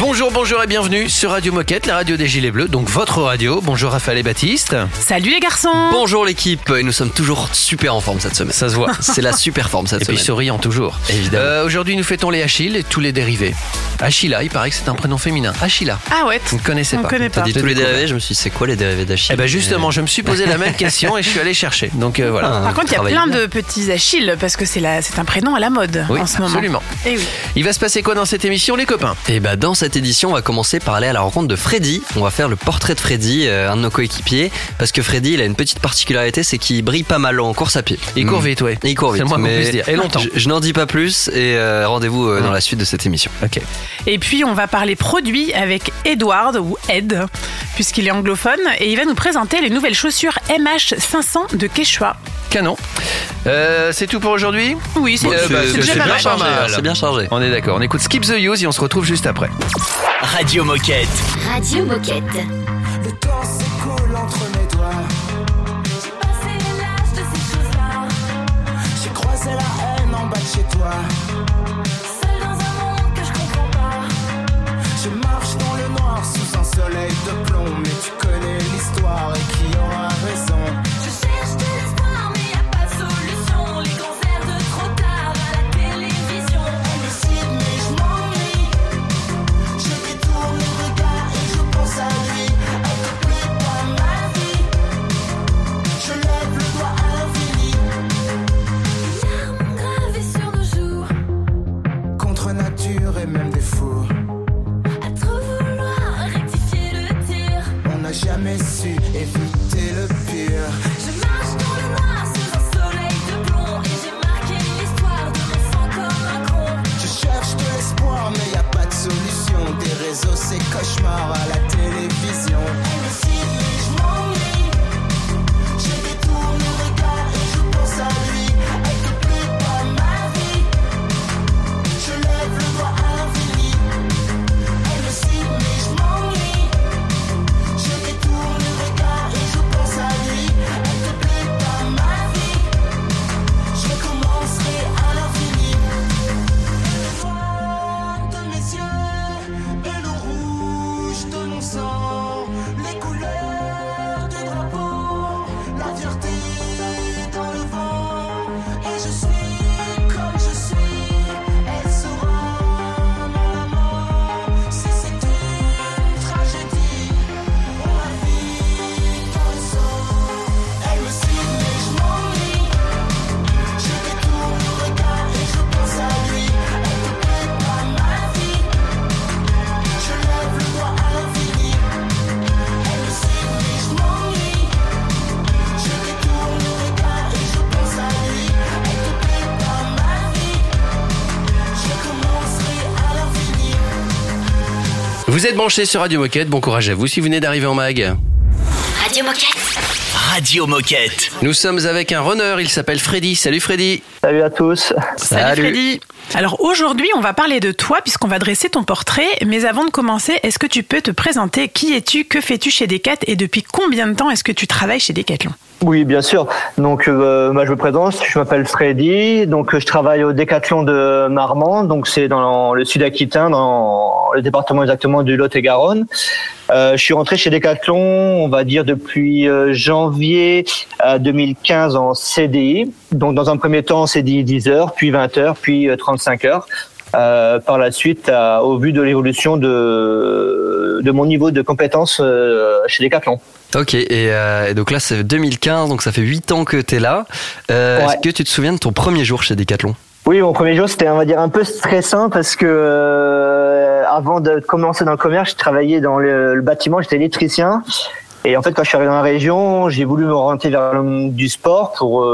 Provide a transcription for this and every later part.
Bonjour, bonjour et bienvenue sur Radio Moquette, la radio des Gilets Bleus, donc votre radio. Bonjour Raphaël et Baptiste. Salut les garçons Bonjour l'équipe, et nous sommes toujours super en forme cette semaine. Ça se voit. C'est la super forme cette Et puis semaine. souriant toujours. Évidemment. Euh, Aujourd'hui, nous fêtons les Achilles et tous les dérivés. Achilla, il paraît que c'est un prénom féminin. Achilla. Ah ouais Vous ne connaissez On pas. connaît T'as pas. dit Je tous les dérivés, je me suis dit c'est quoi les dérivés d'Achille Eh ben justement, je me suis posé la même question et je suis allé chercher. Donc euh, voilà. Ah. Par contre, il y a plein bien. de petits Achilles parce que c'est la- c'est un prénom à la mode Oui, en ce moment. absolument. Et oui. Il va se passer quoi dans cette émission, les copains? Et bah dans cette édition, on va commencer par aller à la rencontre de Freddy. On va faire le portrait de Freddy, euh, un de nos coéquipiers, parce que Freddy, il a une petite particularité, c'est qu'il brille pas mal en course à pied. Il court vite, ouais. Il court C'est vite. le moins qu'on mais puisse dire. Et longtemps. Je, je n'en dis pas plus et euh, rendez-vous euh, dans la suite de cette émission. Ok. Et puis, on va parler produits avec Edward ou Ed, puisqu'il est anglophone, et il va nous présenter les nouvelles chaussures MH500 de Quechua. Canon. Euh, c'est tout pour aujourd'hui? Oui, c'est Euh, bah, c'est c'est bien chargé. C'est bien chargé. On est d'accord. On écoute Skip the Use et on se retrouve juste après. Radio Moquette. Radio Moquette. Le temps s'écoule entre mes doigts. J'ai passé l'âge de ces choses-là. J'ai croisé la haine en bas de chez toi. Seul dans un monde que je comprends pas. Je marche dans le noir sous un soleil de Vous êtes branchés sur Radio Moquette. Bon courage à vous si vous venez d'arriver en mag. Radio Moquette. Radio Moquette. Nous sommes avec un runner. Il s'appelle Freddy. Salut Freddy. Salut à tous. Salut, Freddy Alors aujourd'hui, on va parler de toi puisqu'on va dresser ton portrait. Mais avant de commencer, est-ce que tu peux te présenter? Qui es-tu? Que fais-tu chez Decat Et depuis combien de temps est-ce que tu travailles chez Decathlon? Oui, bien sûr. Donc, euh, moi, je me présente. Je m'appelle Freddy. Donc, euh, je travaille au Décathlon de Marmande. Donc, c'est dans le sud Aquitain, dans le département exactement du Lot-et-Garonne. Euh, je suis rentré chez Decathlon, on va dire depuis euh, janvier euh, 2015 en CDI. Donc, dans un premier temps, CDI 10 heures, puis 20 heures, puis euh, 35 heures. Euh, par la suite, au vu de l'évolution de, de mon niveau de compétence euh, chez Decathlon. Ok, et, euh, et donc là c'est 2015, donc ça fait 8 ans que t'es là. Euh, Ouais. Est-ce que tu te souviens de ton premier jour chez Decathlon? Oui, mon premier jour, c'était, on va dire, un peu stressant parce que euh, avant de commencer dans le commerce, je travaillais dans le, le bâtiment, j'étais électricien. Et en fait, quand je suis arrivé dans la région, j'ai voulu me orienter vers le monde du sport pour,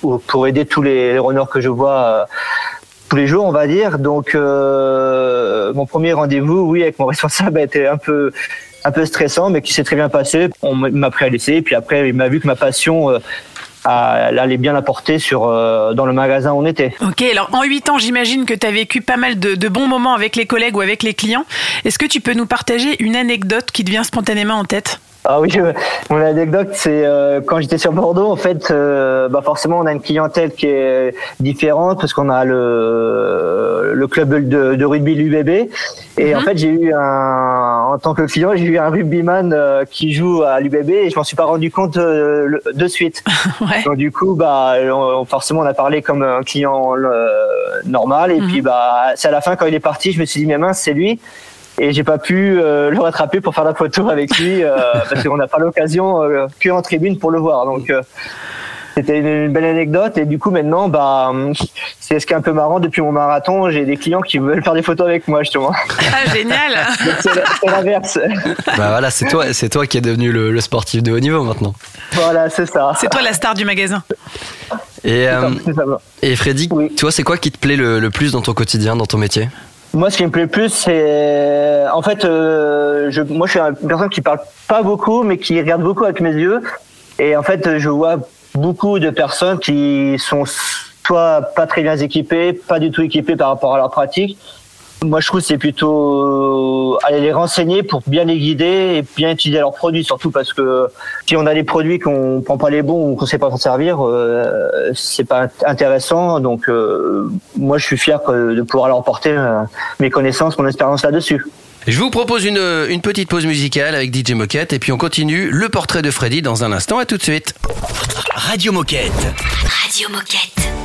pour, pour aider tous les, les runners que je vois tous les jours, on va dire. Donc, euh, mon premier rendez-vous, oui, avec mon responsable, a été un peu un peu stressant, mais qui s'est très bien passé. On m'a pris à l'essai, puis après, il m'a vu que ma passion euh, à aller bien la porter sur euh, dans le magasin où on était. Ok, alors en 8 ans, j'imagine que tu as vécu pas mal de, de bons moments avec les collègues ou avec les clients. Est-ce que tu peux nous partager une anecdote qui te vient spontanément en tête? Ah oui, euh, mon anecdote, c'est euh, quand j'étais sur Bordeaux, en fait, euh, bah forcément, on a une clientèle qui est différente parce qu'on a le, le club de, de rugby l'UBB. Et en fait, j'ai eu un, en tant que client, j'ai eu un rugbyman euh, qui joue à l'UBB et je m'en suis pas rendu compte euh, le- de suite. Ouais. Donc du coup, bah, on- forcément, on a parlé comme un client euh, normal. Et puis, bah, c'est à la fin quand il est parti, je me suis dit, mais mince, c'est lui. Et j'ai pas pu euh, le rattraper pour faire la photo avec lui euh, parce qu'on n'a pas l'occasion euh, que en tribune pour le voir. Donc euh, c'était une, belle anecdote. Et du coup, maintenant, bah, c'est ce qui est un peu marrant. Depuis mon marathon, j'ai des clients qui veulent faire des photos avec moi justement. Ah, génial C'est l'inverse. Bah voilà, c'est toi, c'est toi qui es devenu le, le sportif de haut niveau maintenant. voilà, c'est ça. C'est toi la star du magasin. Et, euh, ça. et Freddy, Oui. toi, c'est quoi qui te plaît le, le plus dans ton quotidien, dans ton métier? Moi, ce qui me plaît plus, c'est en fait, euh, je, moi, je suis une personne qui parle pas beaucoup, mais qui regarde beaucoup avec mes yeux. Et en fait, je vois beaucoup de personnes qui sont soit pas très bien équipées, pas du tout équipées par rapport à leur pratique. Moi, je trouve que c'est plutôt euh, aller les renseigner pour bien les guider et bien utiliser leurs produits, surtout parce que si on a des produits qu'on prend pas les bons ou qu'on sait pas s'en servir, euh, c'est pas intéressant. Donc, euh, moi, je suis fier de pouvoir leur porter euh, mes connaissances, mon expérience là-dessus. Je vous propose une, une petite pause musicale avec DJ Moquette et puis on continue le portrait de Freddy dans un instant. À tout de suite. Radio Moquette. Radio Moquette.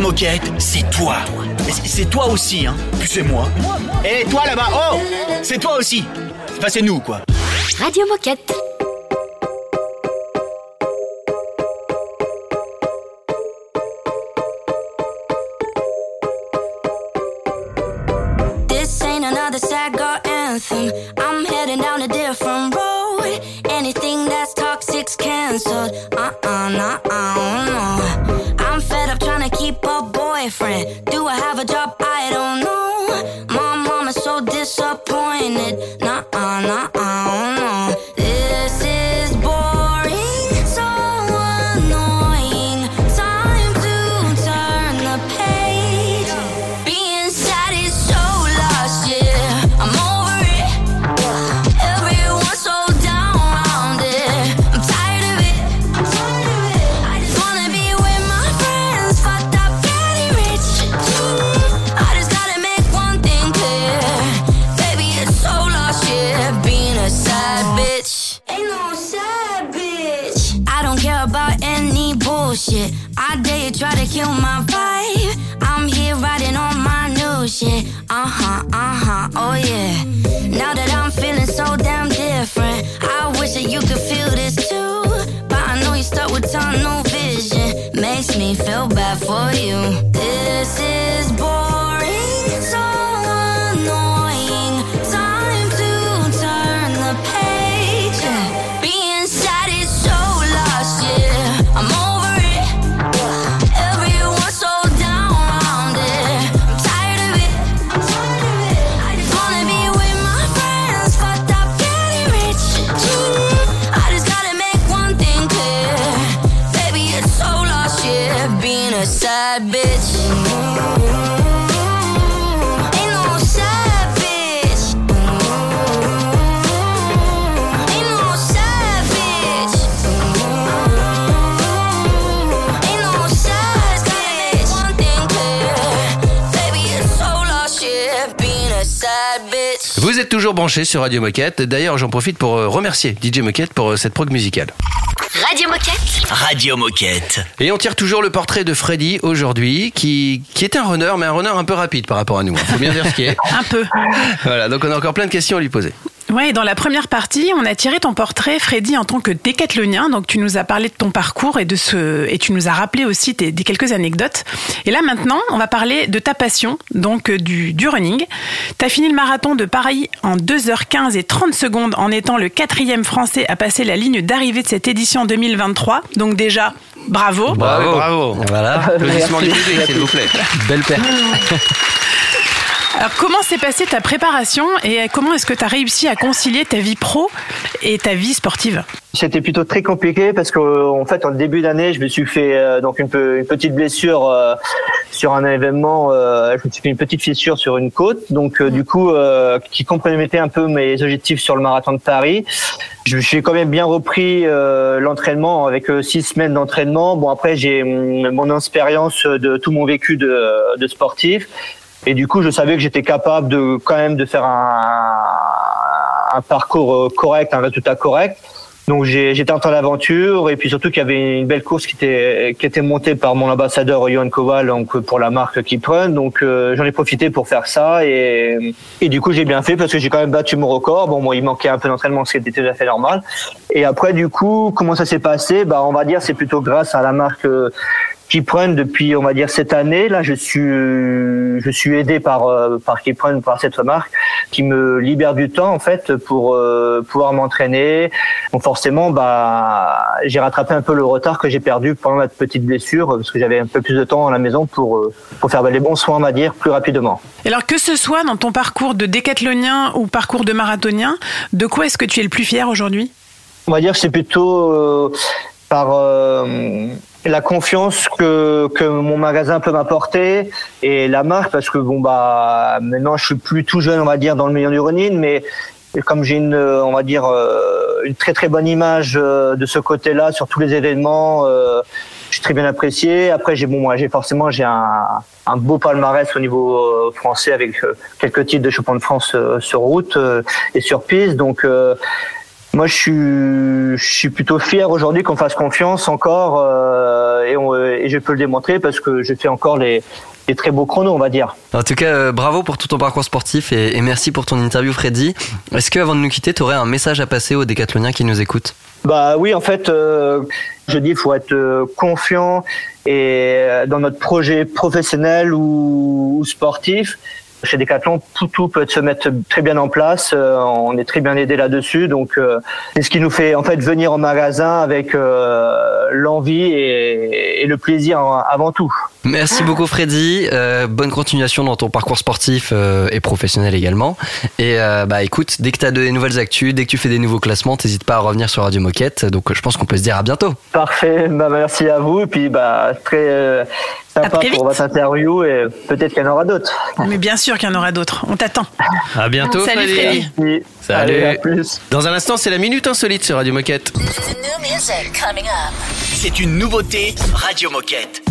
Moquette, c'est toi. C'est- toi aussi, hein. Puis c'est moi. Et toi là-bas, oh C'est toi aussi. Enfin, c'est nous, quoi. Radio Moquette. disappointed, not for you. This is toujours branchés sur Radio Moquette. D'ailleurs, j'en profite pour euh, remercier DJ Moquette pour euh, cette prog musicale. Radio Moquette. Radio Moquette. Et on tire toujours le portrait de Freddy aujourd'hui, qui, qui est un runner, mais un runner un peu rapide par rapport à nous. Il faut bien dire ce qui est. Un peu. Voilà, donc on a encore plein de questions à lui poser. Ouais, et dans la première partie, on a tiré ton portrait, Freddy, en tant que décathlonien. Donc, tu nous as parlé de ton parcours et de ce, et tu nous as rappelé aussi des, des quelques anecdotes. Et là, maintenant, on va parler de ta passion, donc euh, du, du running. T'as fini le marathon de Paris en 2h15 et 30 secondes en étant le quatrième français à passer la ligne d'arrivée de cette édition 2023. Donc, déjà, bravo. Bravo, bravo. Voilà, Applaudissements s'il vous plaît. belle paire. Alors, comment s'est passée ta préparation et comment est-ce que tu as réussi à concilier ta vie pro et ta vie sportive? C'était plutôt très compliqué parce que euh, en fait en début d'année je me suis fait euh, donc une, pe- une petite blessure euh, sur un événement euh, je me suis fait une petite fissure sur une côte. Donc du coup qui compromettait un peu mes objectifs sur le marathon de Paris. Je j'ai quand même bien repris l'entraînement avec six semaines d'entraînement. Bon après j'ai hum, mon expérience de tout mon vécu de sportif et du coup je savais que j'étais capable de quand même de faire un, un parcours euh, correct un résultat correct. Donc j'ai j'ai tenté l'aventure et puis surtout qu'il y avait une belle course qui était qui était montée par mon ambassadeur Johan Koval donc pour la marque Kiprun donc euh, j'en ai profité pour faire ça et et du coup j'ai bien fait parce que j'ai quand même battu mon record. Bon moi il manquait un peu d'entraînement ce qui était tout à fait normal. Et après du coup comment ça s'est passé? Bah on va dire c'est plutôt grâce à la marque euh, Kiprun depuis on va dire cette année là je suis je suis aidé par euh, par Kiprun par cette marque qui me libère du temps en fait pour euh, pouvoir m'entraîner donc forcément, bah, j'ai rattrapé un peu le retard que j'ai perdu pendant ma petite blessure parce que j'avais un peu plus de temps à la maison pour euh, pour faire les bons soins, on va dire, plus rapidement. Alors que ce soit dans ton parcours de décathlonien ou parcours de marathonien, de quoi est-ce que tu es le plus fier aujourd'hui? On va dire que c'est plutôt euh, par euh, la confiance que que mon magasin peut m'apporter et la marque parce que bon bah maintenant je suis plus tout jeune, on va dire, dans le milieu du running, mais comme j'ai une, on va dire, euh, une très très bonne image euh, de ce côté-là sur tous les événements, euh, je suis très bien apprécié. Après, j'ai bon, moi, j'ai forcément j'ai un, un beau palmarès au niveau français avec quelques titres de champion de France sur route et sur piste. Donc, moi, je suis, je suis plutôt fier aujourd'hui qu'on fasse confiance encore euh, et, on- et je peux le démontrer parce que je fais encore les, les très beaux chronos, on va dire. En tout cas, euh, bravo pour tout ton parcours sportif et, et merci pour ton interview, Freddy. Est-ce que, avant de nous quitter, tu aurais un message à passer aux décathloniens qui nous écoutent? Bah oui, en fait, euh, je dis, il faut être euh, confiant et euh, dans notre projet professionnel ou, ou sportif. Chez Decathlon, tout, tout peut se mettre très bien en place. Euh, on est très bien aidé là-dessus. Donc, euh, c'est ce qui nous fait en fait venir au magasin avec euh, l'envie et, et le plaisir en- avant tout. Merci beaucoup Freddy, Euh, bonne continuation dans ton parcours sportif euh, et professionnel également. Et euh, bah écoute, dès que tu as des nouvelles actus, dès que tu fais des nouveaux classements, t'hésites pas à revenir sur Radio Moquette. Donc je pense qu'on peut se dire à bientôt. Parfait. Bah, merci à vous. Et puis, bah, très euh, sympa très vite. pour votre interview et peut-être qu'il y en aura d'autres. Mais bien sûr qu'il y en aura d'autres. On t'attend. À bientôt, Salut, Freddy. Salut. Allez, à plus. Dans un instant, c'est la minute insolite sur Radio Moquette. C'est une nouveauté Radio Moquette.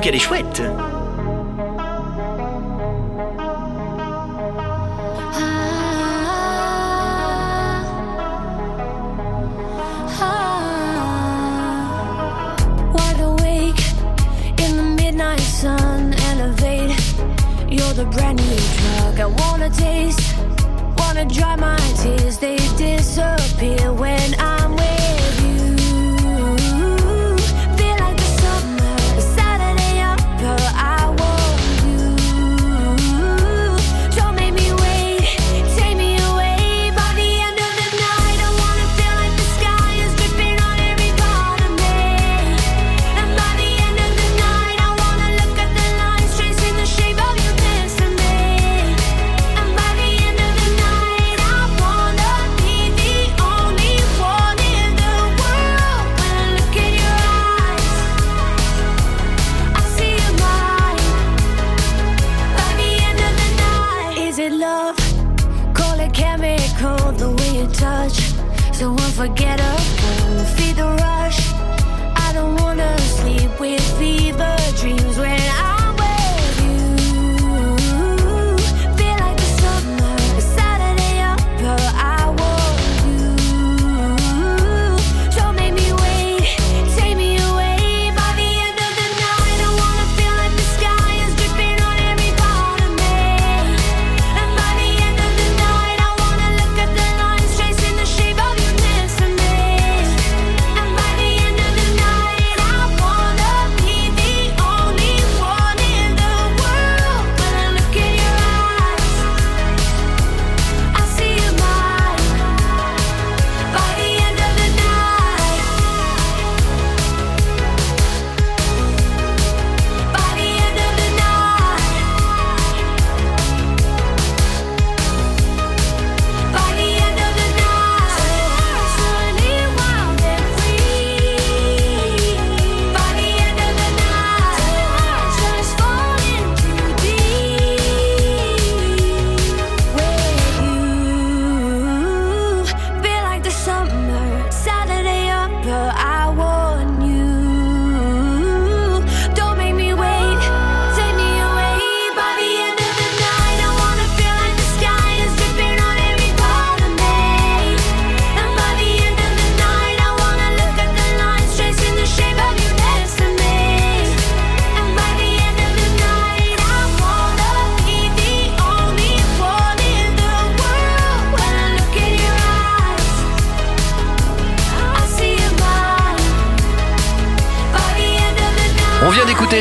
Qu'elle est chouette. Feed the rush. I don't wanna sleep with fever dreams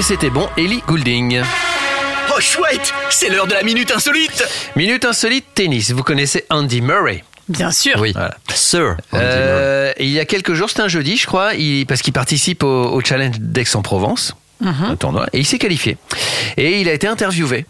c'était bon, Ellie Goulding. Oh chouette, c'est l'heure de la minute insolite. Minute insolite tennis. Vous connaissez Andy Murray? Bien sûr. Oui. Voilà. Sir. Euh, il y a quelques jours, c'était un jeudi, je crois, il- parce qu'il participe au, au challenge d'Aix-en-Provence, un tournoi, et il s'est qualifié. Et il a été interviewé.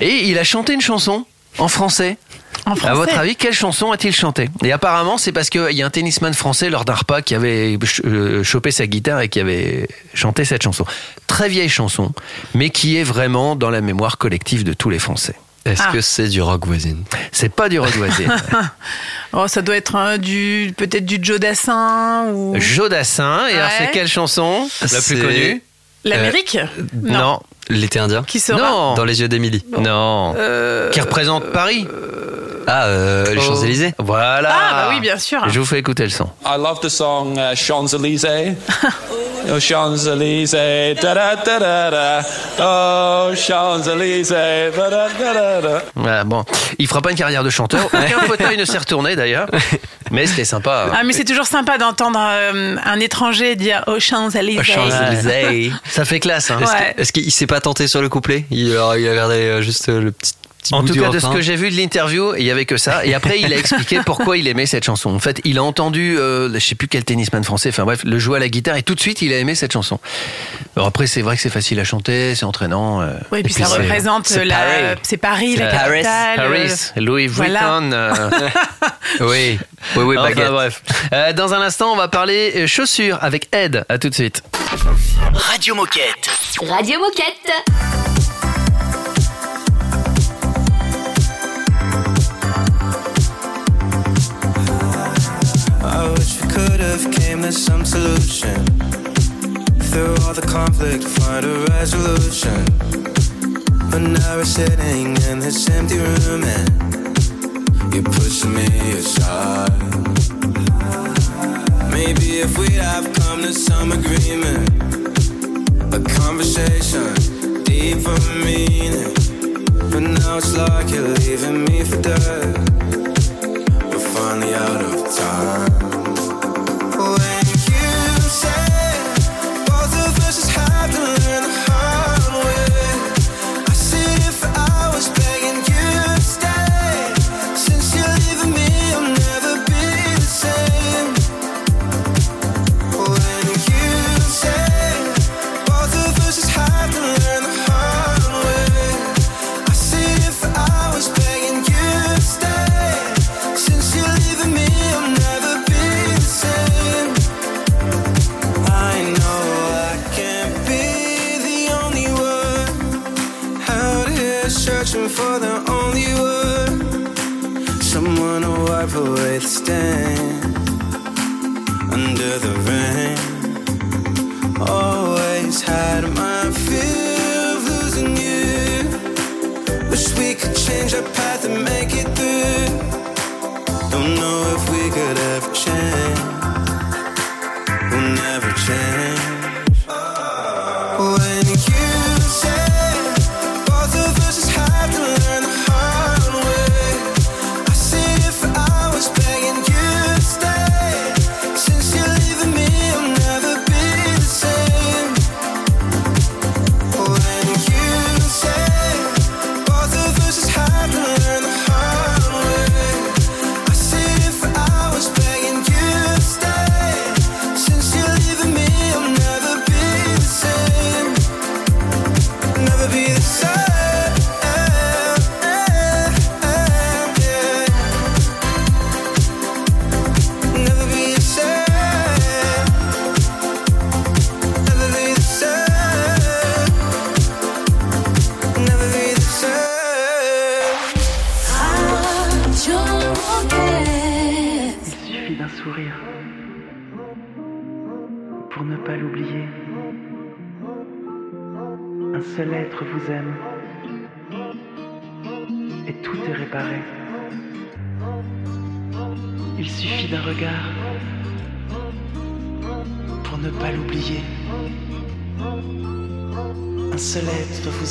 Et il a chanté une chanson en français. En français. À votre avis, quelle chanson a-t-il chanté Et apparemment, c'est parce qu'il y a un tennisman français lors d'un repas qui avait ch- euh, chopé sa guitare et qui avait chanté cette chanson. Très vieille chanson, mais qui est vraiment dans la mémoire collective de tous les Français. Est-ce Ah. que c'est du rock voisine? C'est pas du rock voisin. Oh, ça doit être un du peut-être du Joe Dassin ou Jodassin, et alors c'est quelle chanson? La plus connue? l'Amérique? Non. L'été indien Qui sera Non. Dans les yeux d'Émilie. Non. Qui représente Paris Ah, euh, les Oh. Champs-Élysées Voilà. Ah bah oui, bien sûr. Je vous fais écouter le son. I love the song uh, Champs-Élysées. oh, Champs-Élysées, da da da da da. Oh, Champs-Élysées, da da da da da. Voilà, bon, il fera pas une carrière de chanteur. Aucun fauteuil ne s'est retourné d'ailleurs. Mais c'était sympa. Ah mais c'est toujours sympa d'entendre euh, un étranger dire aux Champs-Élysées. Champs-Élysées. Ça fait classe. Hein. Est-ce Ouais. que- Est-ce qu'il s'est pas tenté sur le couplet? Il, alors, il a gardé euh, juste euh, le petit, petit En bout tout du cas, de ce que j'ai vu de l'interview, il y avait que ça. Et après, il a expliqué pourquoi il aimait cette chanson. En fait, il a entendu, euh, je sais plus quel tennisman français, enfin bref, le jouer à la guitare et tout de suite, il a aimé cette chanson. Alors après, c'est vrai que c'est facile à chanter, c'est entraînant. euh, Oui, et puis, ça c'est- représente c'est la, Paris. c'est Paris, la capitale. Paris, euh, Louis voilà. Vuitton. euh, Oui, oui, oui, enfin, baguette. bref. Euh, dans un instant, on va parler euh, chaussures avec Ed. À tout de suite. Radio Moquette. Radio Moquette. Have came to some solution. Through all the conflict, find a resolution. But now we're sitting in this empty room and you're pushing me aside. Maybe if we'd have come to some agreement, a conversation, deeper meaning. But now it's like you're leaving me for dead. We're finally out of time.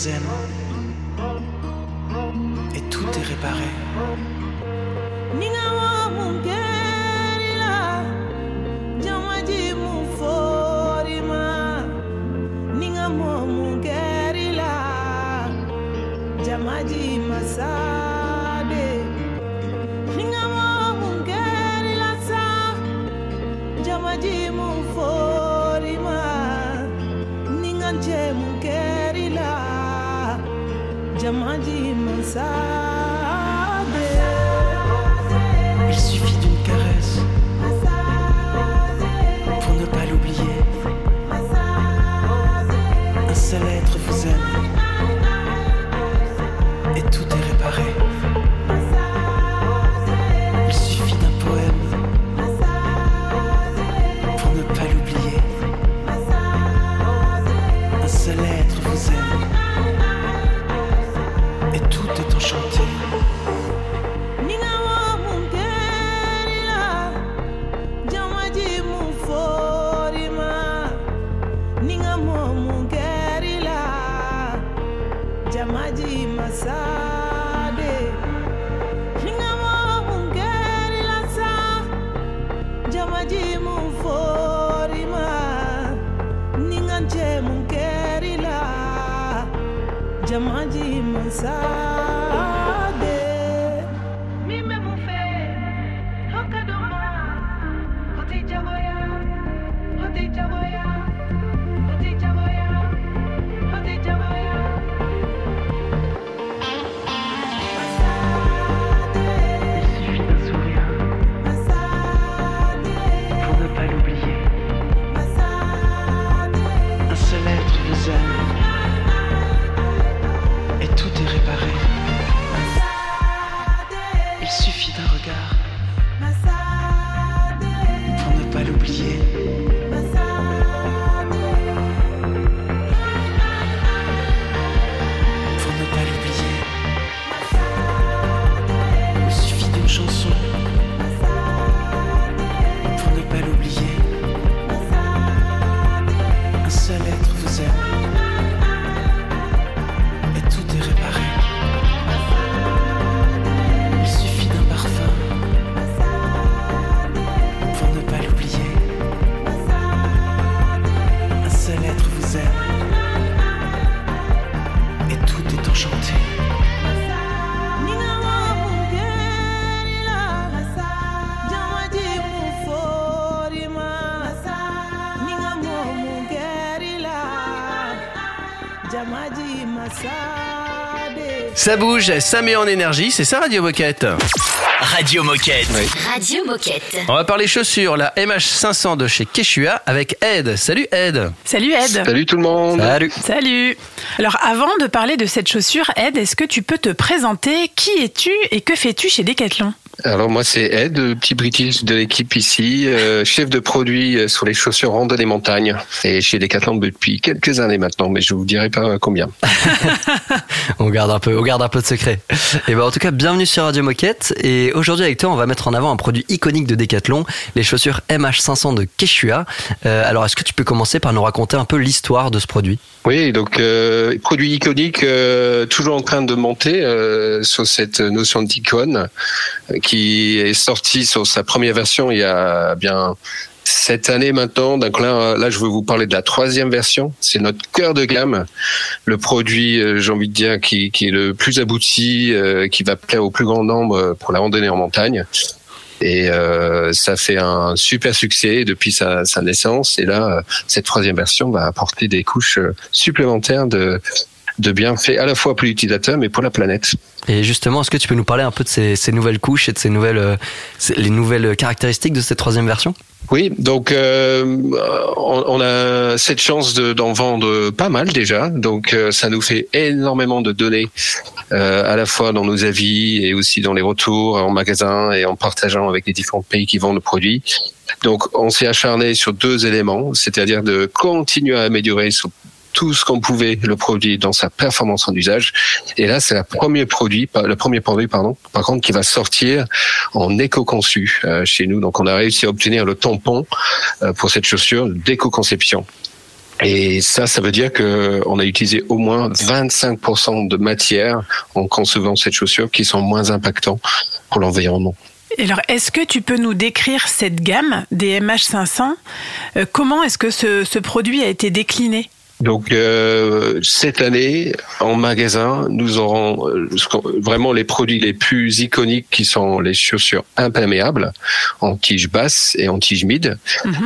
Être vous Ça bouge, ça met en énergie, c'est ça Radio Moquette. Radio Moquette. Radio Moquette. On va parler chaussures, la MH500 de chez Keshua avec Ed. Salut Ed. Salut Ed. Salut tout le monde. Salut. Salut. Alors avant de parler de cette chaussure, Ed, est-ce que tu peux te présenter? Qui es-tu et que fais-tu chez Decathlon? Alors moi c'est Ed, petit British de l'équipe ici, euh, chef de produit euh, sur les chaussures randonnée montagne et chez Decathlon depuis quelques années maintenant, mais je vous dirai pas combien. On garde un peu, on garde un peu de secret. Et ben en tout cas, bienvenue sur Radio Moquette. Et aujourd'hui avec toi, on va mettre en avant un produit iconique de Decathlon, les chaussures MH500 de Keshua. Euh, alors, est-ce que tu peux commencer par nous raconter un peu l'histoire de ce produit? Oui, donc euh, produit iconique, euh, toujours en train de monter euh, sur cette notion d'icône euh, qui est sortie sur sa première version il y a bien cette année maintenant. Donc là, là, je veux vous parler de la troisième version. C'est notre cœur de gamme, le produit, euh, j'ai envie de dire, qui, est le plus abouti, euh, qui va plaire au plus grand nombre euh, pour la randonnée en montagne. Et ça fait un super succès depuis sa, sa naissance. Et là, cette troisième version va apporter des couches supplémentaires de bienfaits à la fois pour l'utilisateur, mais pour la planète. Et justement, est-ce que tu peux nous parler un peu de ces, nouvelles couches et de ces nouvelles, euh, les nouvelles caractéristiques de cette troisième version? Oui, donc euh, on, a cette chance de- d'en vendre pas mal déjà, donc euh, ça nous fait énormément de données, à la fois dans nos avis et aussi dans les retours en magasin et en partageant avec les différents pays qui vendent le produit. Donc on s'est acharné sur deux éléments, c'est-à-dire de continuer à améliorer tout ce qu'on pouvait le produit dans sa performance en usage. Et là, c'est le premier produit, le premier produit, pardon, par contre, qui va sortir en éco-conçu euh, chez nous. Donc, on a réussi à obtenir le tampon euh, pour cette chaussure d'éco-conception. Et ça, ça veut dire que on a utilisé au moins 25% de matière en concevant cette chaussure qui sont moins impactants pour l'environnement. Alors, est-ce que tu peux nous décrire cette gamme des MH500 Euh, Comment est-ce que ce produit a été décliné? Donc euh, cette année, en magasin, nous aurons euh, vraiment les produits les plus iconiques qui sont les chaussures imperméables en tige basse et en tige mid.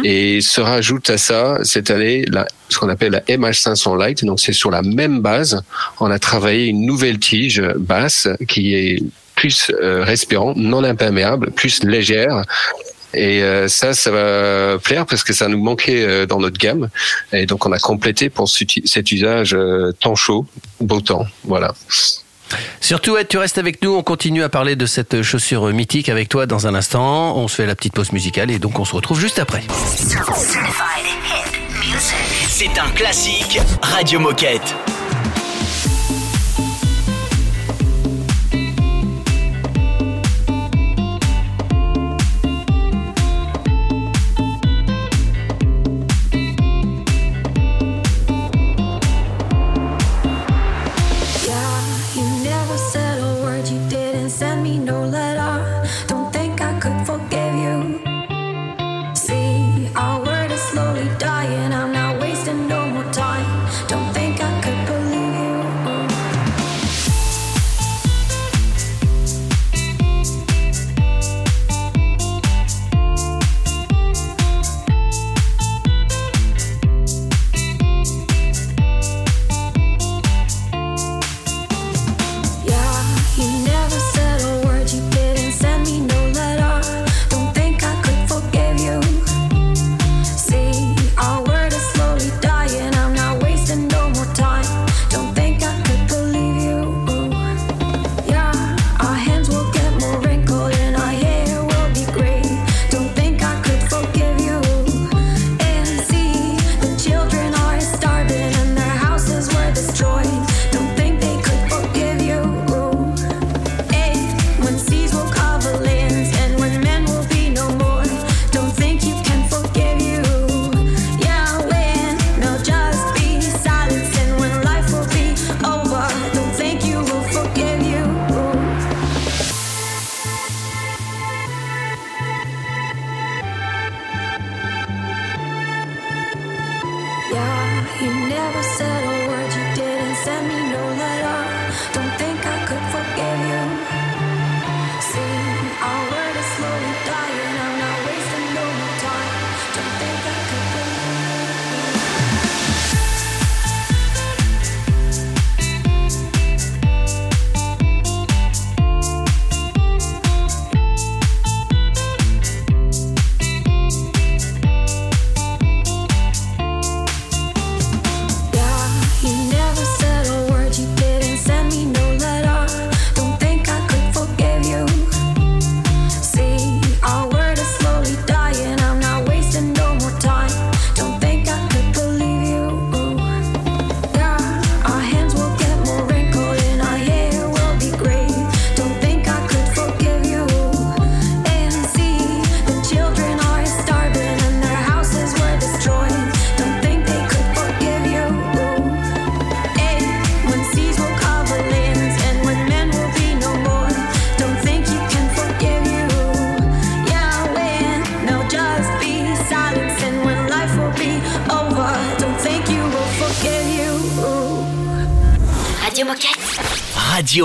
Et se rajoute à ça cette année la, ce qu'on appelle la MH500 Light. Donc c'est sur la même base, on a travaillé une nouvelle tige basse qui est plus euh, respirant, non imperméable, plus légère. Et euh, ça, ça va plaire parce que ça nous manquait euh, dans notre gamme. Et donc, on a complété pour cet usage euh, temps chaud, beau temps. Voilà. Surtout Ed, tu restes avec nous, on continue à parler de cette chaussure mythique avec toi dans un instant. On se fait la petite pause musicale et donc on se retrouve juste après. C'est un classique Radio Moquette.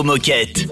Moquette.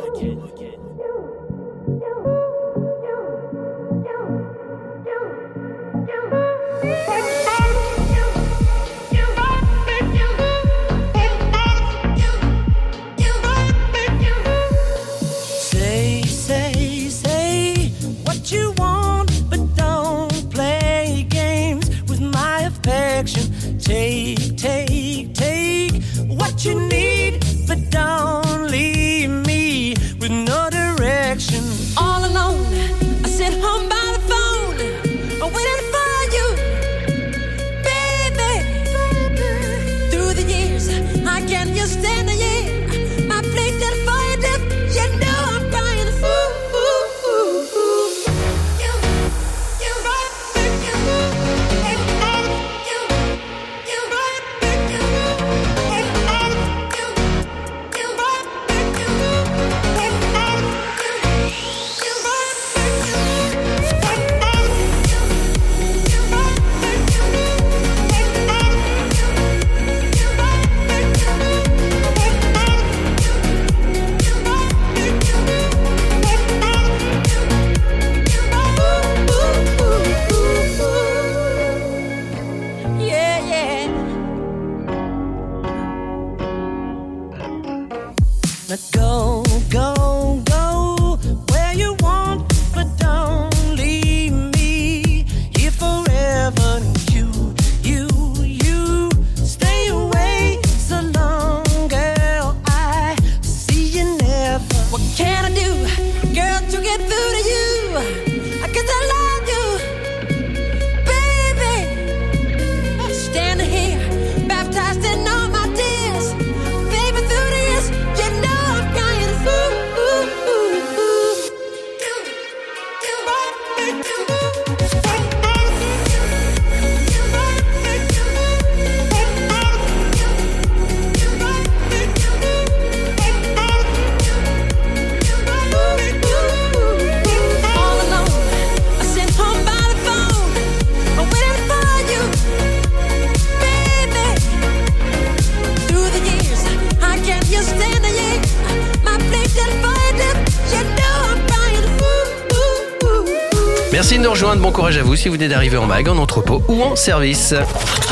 Si vous venez d'arriver en mag, en entrepôt ou en service.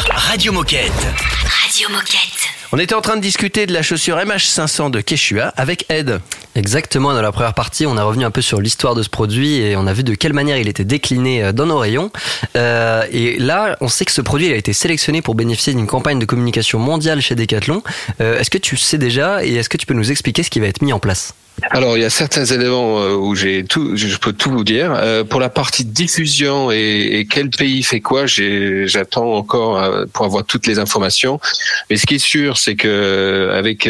Radio Moquette. Radio Moquette. On était en train de discuter de la chaussure MH500 de Quechua avec Ed. Exactement, dans la première partie, on a revenu un peu sur l'histoire de ce produit et on a vu de quelle manière il était décliné euh, dans nos rayons. Euh, et là, on sait que ce produit il a été sélectionné pour bénéficier d'une campagne de communication mondiale chez Decathlon. Euh, est-ce que tu sais déjà et est-ce que tu peux nous expliquer ce qui va être mis en place? Alors, il y a certains éléments euh, où j'ai tout, je peux tout vous dire. Euh, pour la partie diffusion et, quel pays fait quoi, j'attends encore euh, pour avoir toutes les informations. Mais ce qui est sûr, c'est que avec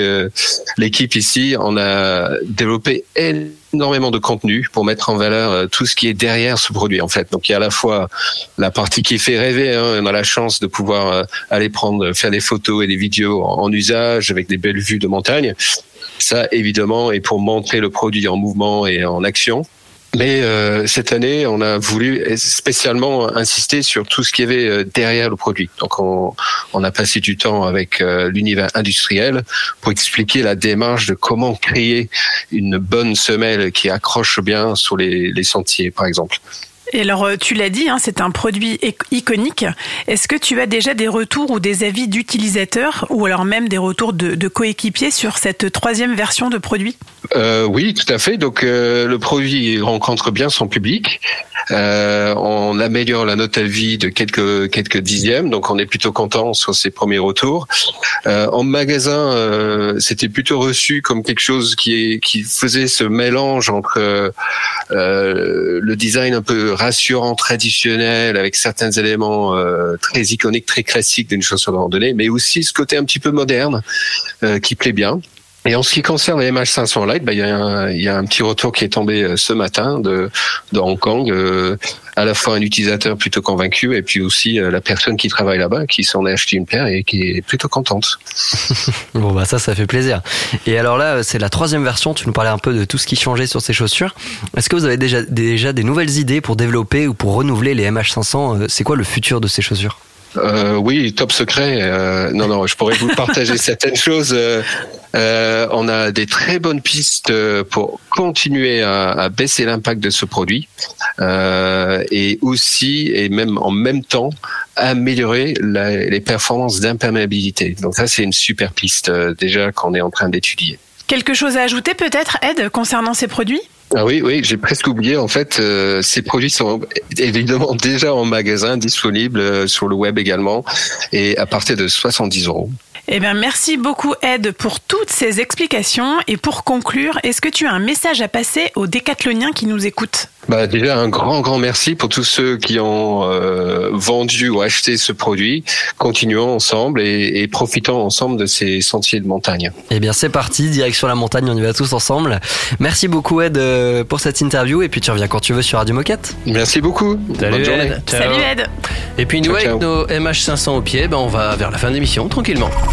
l'équipe ici, on a développé énormément de contenu pour mettre en valeur tout ce qui est derrière ce produit en fait. Donc il y a à la fois la partie qui fait rêver, hein, on a la chance de pouvoir aller prendre, faire des photos et des vidéos en usage avec des belles vues de montagne. Ça, évidemment, est pour montrer le produit en mouvement et en action. Mais euh, cette année, on a voulu spécialement insister sur tout ce qu'il y avait euh, derrière le produit. Donc, on, on a passé du temps avec euh, l'univers industriel pour expliquer la démarche de comment créer une bonne semelle qui accroche bien sur les, les sentiers, par exemple. Et alors, euh, tu l'as dit, hein, c'est un produit ic- iconique. Est-ce que tu as déjà des retours ou des avis d'utilisateurs ou alors même des retours de, coéquipiers sur cette troisième version de produit? Euh, oui, tout à fait. Donc euh, le produit rencontre bien son public. On améliore la note à vie de quelques dixièmes, donc on est plutôt content sur ces premiers retours. En magasin, c'était plutôt reçu comme quelque chose qui faisait ce mélange entre le design un peu rassurant, traditionnel, avec certains éléments euh, très iconiques, très classiques d'une chaussure de randonnée, mais aussi ce côté un petit peu moderne euh, qui plaît bien. Et en ce qui concerne les MH500 Lite, bah, il y, a un- il y a un petit retour qui est tombé euh, ce matin de, de Hong Kong, euh, à la fois un utilisateur plutôt convaincu et puis aussi euh, la personne qui travaille là-bas qui s'en est acheté une paire et qui est plutôt contente. Bon bah ça, ça fait plaisir. Et alors là, c'est la troisième version. Tu nous parlais un peu de tout ce qui changeait sur ces chaussures. Est-ce que vous avez déjà déjà des nouvelles idées pour développer ou pour renouveler les MH500 Euh, C'est quoi le futur de ces chaussures? Euh, oui, top secret. Euh, non, non, je pourrais vous partager certaines choses. Euh, on a des très bonnes pistes pour continuer à, à baisser l'impact de ce produit euh, et aussi et même en même temps améliorer la- les performances d'imperméabilité. Donc ça, c'est une super piste euh, déjà qu'on est en train d'étudier. Quelque chose à ajouter peut-être, Ed, concernant ces produits? Ah oui, oui, j'ai presque oublié. En fait, euh, ces produits sont évidemment déjà en magasin, disponibles euh, sur le web également, et à partir de 70 euros. Eh bien, merci beaucoup, Ed, pour toutes ces explications. Et pour conclure, est-ce que tu as un message à passer aux décathloniens qui nous écoutent? Bah déjà un grand grand merci pour tous ceux qui ont euh, vendu ou acheté ce produit. Continuons ensemble et, et profitons ensemble de ces sentiers de montagne. Eh bien, c'est parti, direction la montagne, on y va tous ensemble. Merci beaucoup, Ed, euh, pour cette interview. Et puis, tu reviens quand tu veux sur Radio Moquette. Merci beaucoup. Salut Bonne journée. Ciao. Salut, Ed Et puis nous, Ciao, avec nos MH500 au pied, ben, on va vers la fin de l'émission, tranquillement.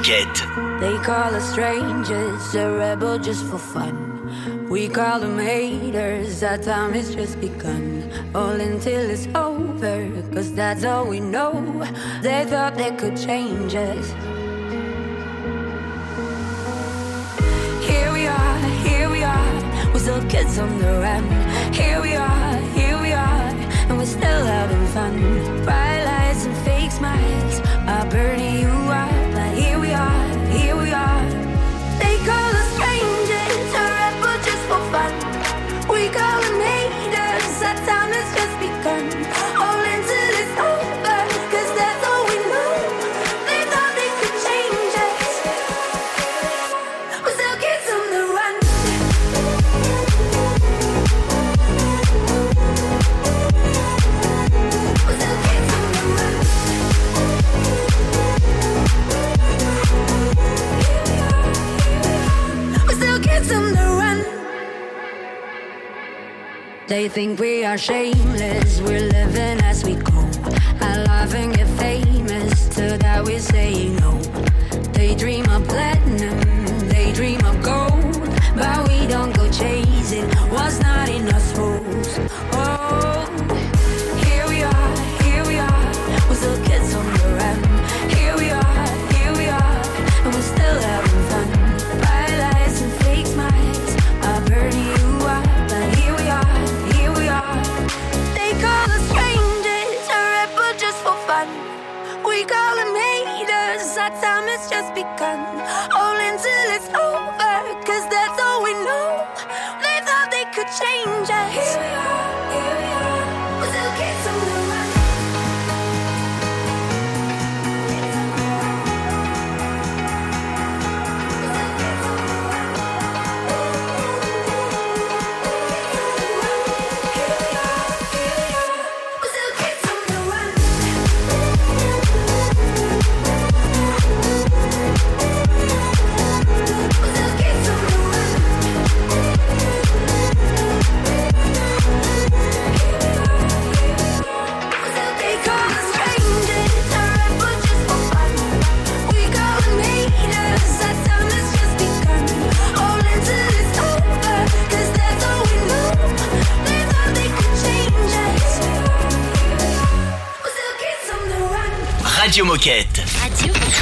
Radio They call us strangers, a rebel just for fun. We call them haters, our time has just begun. All until it's over, cause that's all we know. They thought they could change us. Here we are, here we are, we're still kids on the run. Here we are, here we are, and we're still having fun. Bright lights and fake smiles are burning you We call a name. Think we are shameless. We're living as we go. We call them haters, our time has just begun. All until it's over, cause that's all we know. They thought they could change Radio Moquette.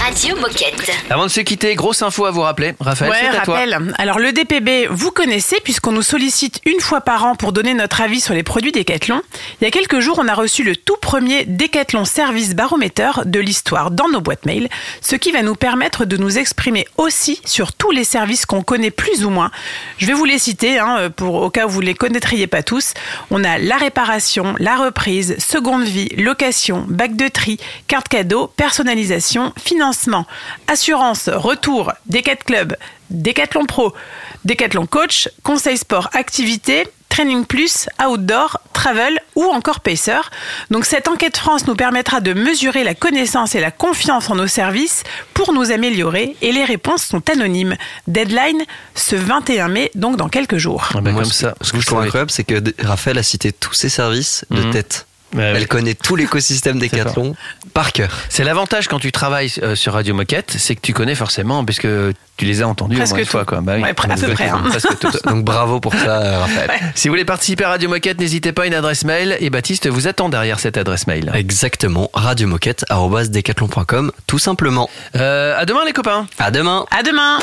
Radio, Radio Moquette. Avant de se quitter, grosse info à vous rappeler. Raphaël, Ouais, c'est à toi. rappel. Alors le DPB, vous connaissez puisqu'on nous sollicite une fois par an pour donner notre avis sur les produits Decathlon. Il y a quelques jours, on a reçu le tout premier Decathlon Service Baromètre de l'histoire dans nos boîtes mail, ce qui va nous permettre de nous exprimer aussi sur tous les services qu'on connaît plus ou moins. Je vais vous les citer hein, pour au cas où vous les connaîtriez pas tous. On a la réparation, la reprise, seconde vie, location, bac de tri, carte cadeau, personnalisation, financement, assurance, retour, Decat Club, Décathlon Pro, Décathlon Coach, Conseil Sport Activité, Training Plus, Outdoor, Travel ou encore Pacer. Donc cette enquête France nous permettra de mesurer la connaissance et la confiance en nos services pour nous améliorer et les réponses sont anonymes. Deadline ce 21 mai, donc dans quelques jours. Ah ben, Moi, comme ce, ça, ce que je trouve incroyable, c'est que Raphaël a cité tous ses services de Mhm. tête. Elle connaît tout l'écosystème Decathlon par cœur. C'est l'avantage quand tu travailles euh, sur Radio Moquette, c'est que tu connais forcément, puisque tu les as entendus Presque au moins une tout. fois. Quoi. Bah oui. Ouais, à peu près, hein. Presque tout. Donc bravo pour ça, euh, Raphaël. Si vous voulez participer à Radio Moquette, n'hésitez pas à une adresse mail et Baptiste vous attend derrière cette adresse mail. Exactement, radiomoquette.com, tout simplement. Euh, à demain les copains. À demain. À demain.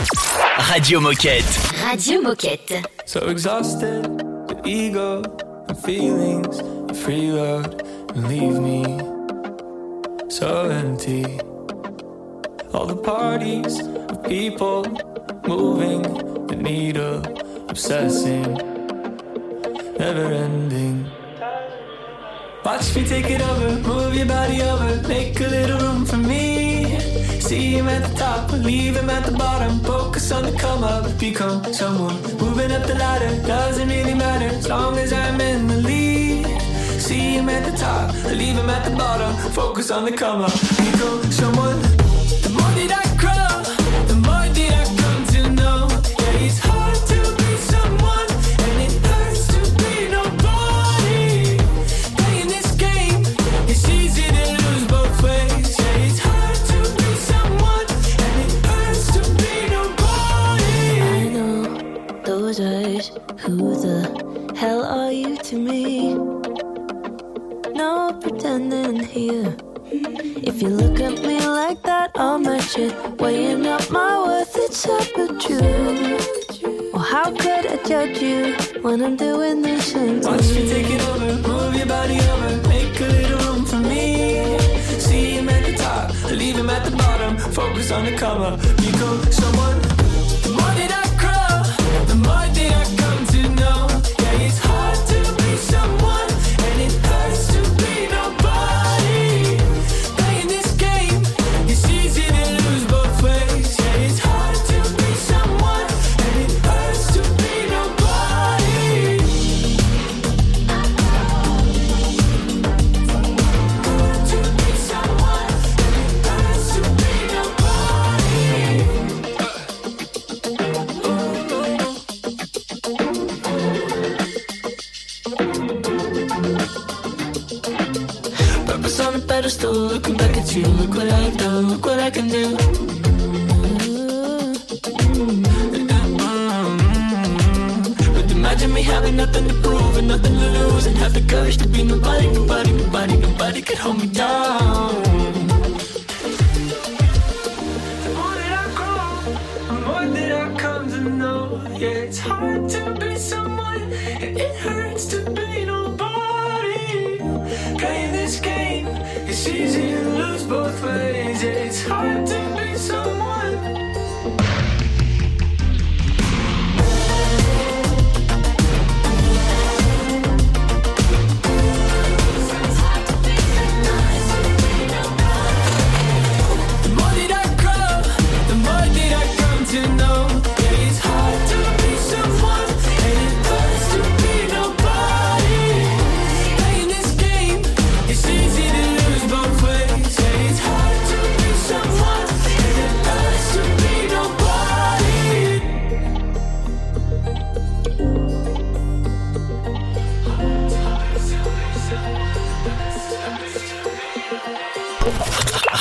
Radio Moquette. Radio Moquette. So exhausted, ego feelings, and free load, and leave me so empty. All the parties of people moving the needle, obsessing, never ending. Watch me take it over, move your body over, make a little room for me. See him at the top, leave him at the bottom. Focus on the come up, become someone. Moving up the ladder, doesn't really matter as long as I'm in the lead. See him at the top, leave him at the bottom. Focus on the come up, become someone. The more that I to me? No pretending here. If you look at me like that, I'll match it. Weighing up my worth, it's up but true. Well, how could I judge you when I'm doing the same to Watch me you? take it over, move your body over, make a little room for me. See him at the top, leave him at the bottom. Focus on the come up, become someone.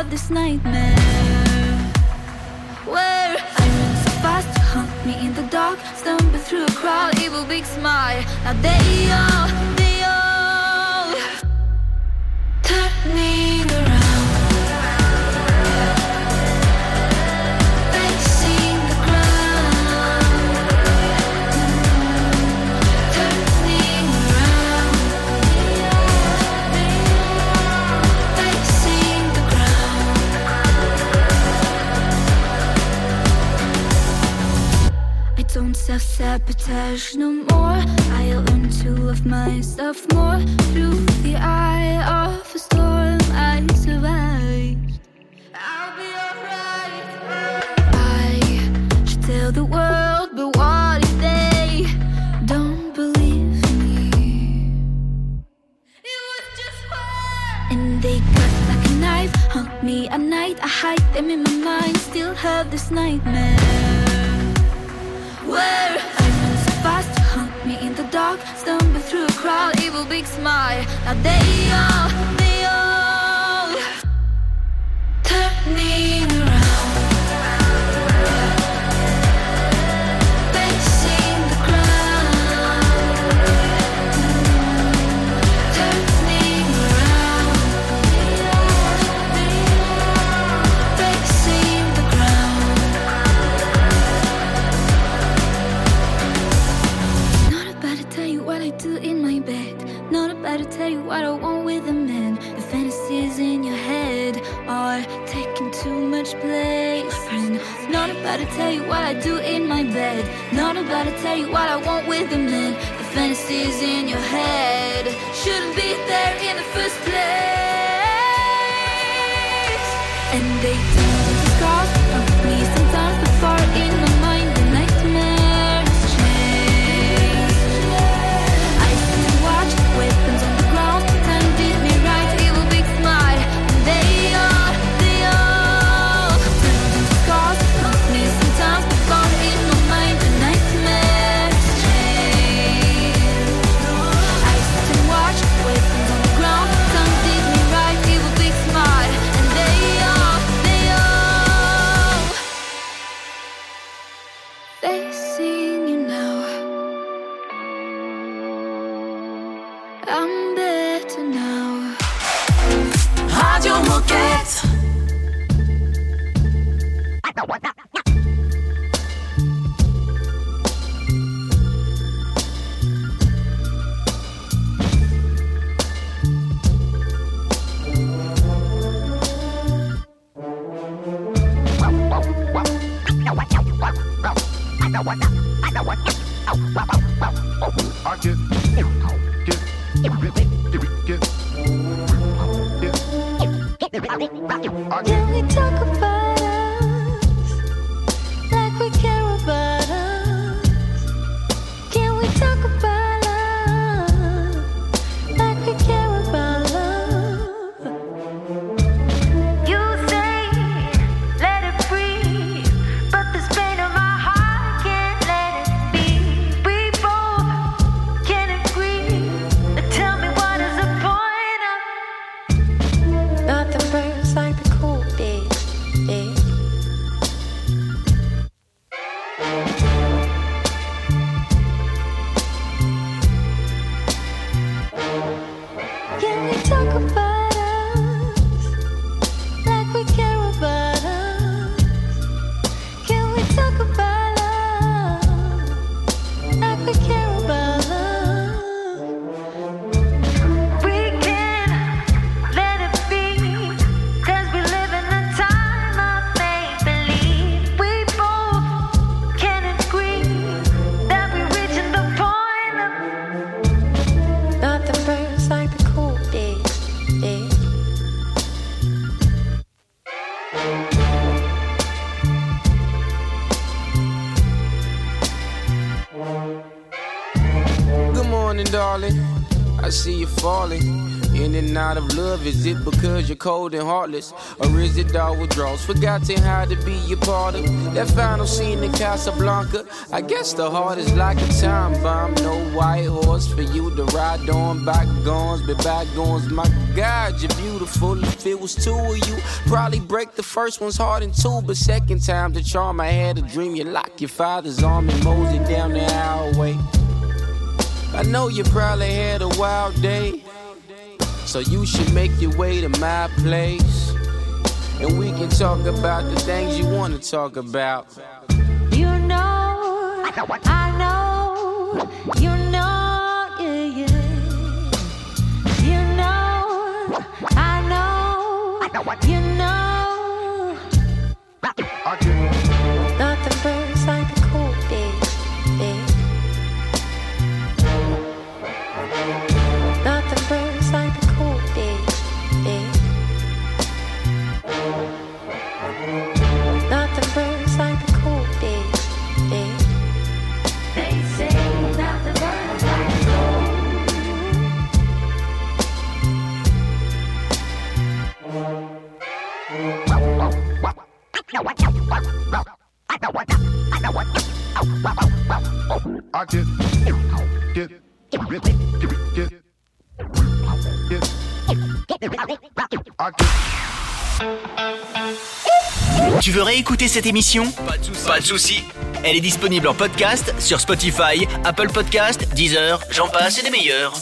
of this nightmare. hide them in my mind. Still have this nightmare where I run so fast to hunt me in the dark. Stumble through a crowd, evil big smile. Now they all, they all turning. to tell you what I do in my bed. Not about to tell you what I want with a man. The fantasies in your head shouldn't be there in the first place. And they morning, darling. I see you falling. In and out of love, is it because you're cold and heartless? Or is it all withdrawals? Forgotten how to be a part of that final scene in Casablanca. I guess the heart is like a time bomb. No white horse for you to ride on. Bygones, be bygones. My God, you're beautiful. If it was two of you, probably break the first one's heart in two. But second time, the charm I had a dream. You lock your father's arm and mosey down the highway. I know you probably had a wild day. So you should make your way to my place. And we can talk about the things you want to talk about. You know, I know, you know, yeah, yeah. You know, I know, you know. Nothing I get, get, get, get, get, I get. Tu veux réécouter cette émission? Pas de souci. Elle est disponible en podcast sur Spotify, Apple Podcast, Deezer, j'en passe et des meilleurs.